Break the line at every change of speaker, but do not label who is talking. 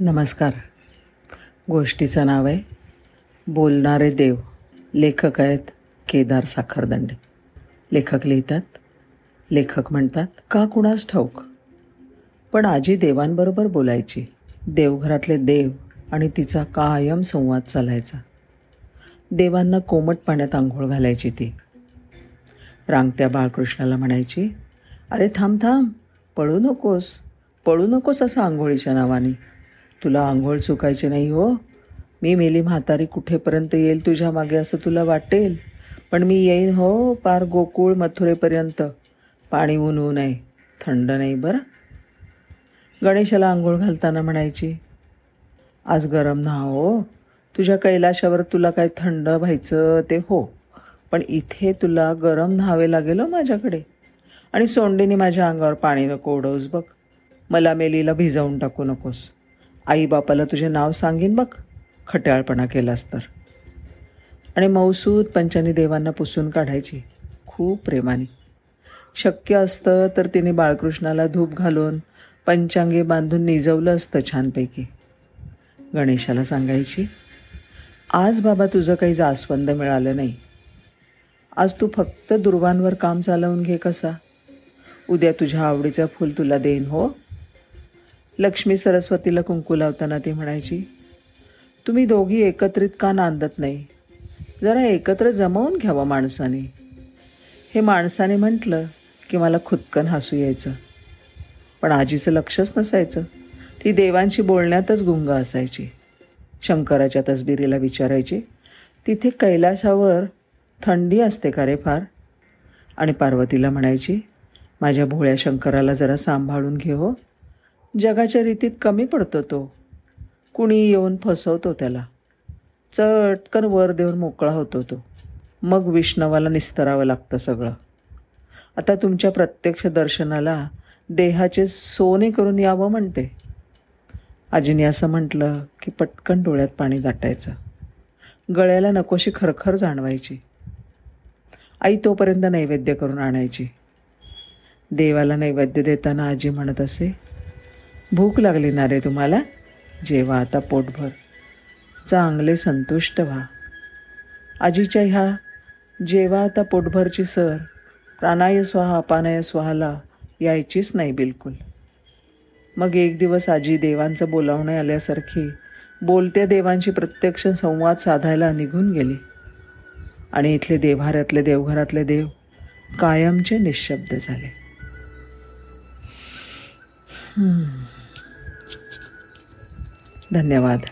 नमस्कार. गोष्टीचं नाव आहे बोलणारे देव. लेखक आहेत केदार साखरदंडे. लेखक लिहितात लेखक म्हणतात का कुणास ठाऊक? पण आजी देवांबरोबर बोलायची. देवघरातले देव आणि तिचा कायम संवाद चालायचा. देवांना कोमट पाण्यात आंघोळ घालायची ती. रांगत्या बाळकृष्णाला म्हणायची अरे थांब थांब. पळू नकोस. पळू नकोस असं आंघोळीच्या नावाने. तुला आंघोळ चुकायची नाही हो. मी मेली म्हातारी कुठेपर्यंत येईल तुझ्या मागे असं तुला वाटेल? पण मी येईन हो पार गोकुळ मथुरेपर्यंत. पाणी ऊन ऊन आहे. थंड नाही बरं? गणेशाला आंघोळ घालताना म्हणायची आज गरम ना हो. तुझ्या कैलाशावर तुला काय थंड व्हायचं ते हो. पण इथे तुला गरम न्हावे लागेल हो माझ्याकडे. आणि सोंडेने माझ्या अंगावर पाणी नको ओढवस बघ. मला मेलीला भिजवून टाकू नकोस. आईबापाला तुझे नाव सांगेन बघ. खट्याळपणा केलास तर. आणि मौसूद पंचानी देवांना पुसून काढायची. खूप प्रेमाने. शक्य असतं तर तिने बाळकृष्णाला धूप घालून पंचांगे बांधून निजवलं असतं छानपैकी. गणेशाला सांगायची आज बाबा तुझं काही जास्वंद मिळालं नाही. आज तू फक्त दुर्वांवर काम चालवून घे कसा? उद्या तुझ्या आवडीचं फूल तुला देईन हो? लक्ष्मी सरस्वतीला कुंकू लावताना ती म्हणायची तुम्ही दोघी एकत्रित का नांदत नाही? जरा एकत्र जमवून घ्यावं माणसाने. हे माणसाने म्हटलं की मला खुदकन हसू यायचं. पण आजीचं लक्षच नसायचं. ती देवांशी बोलण्यातच गुंग असायची. शंकराच्या तसबिरीला विचारायची तिथे कैलासावर थंडी असते का रे फार? आणि पार्वतीला म्हणायची माझ्या भोळ्या शंकराला जरा सांभाळून घे हो. जगाच्या रीतीत कमी पडतो तो. कुणी येऊन फसवतो त्याला. चटकन वर देऊन मोकळा होतो तो. मग विष्णवाला निस्तरावं लागतं सगळं. आता तुमच्या प्रत्यक्ष दर्शनाला देहाचे सोने करून यावं म्हणते. आजीने असं म्हटलं की पटकन डोळ्यात पाणी दाटायचं गळ्याला नकोशी खरखर जाणवायची. आई तोपर्यंत नैवेद्य करून आणायची. देवाला नैवेद्य देताना आजी म्हणत असे भूक लागली ना रे तुम्हाला? जेव्हा आता पोटभर. चांगले संतुष्ट व्हा. आजीच्या ह्या जेव्हा आता पोटभरची सर प्राणाय स्वाहा अपानाय स्वाहाला यायचीच नाही बिलकुल. मग एक दिवस आजी देवांचं बोलावणे आल्यासारखी बोलत्या देवांशी प्रत्यक्ष संवाद साधायला निघून गेली. आणि इथले देव्हाऱ्यातले देवघरातले देव कायमचे निशब्द झाले. धन्यवाद.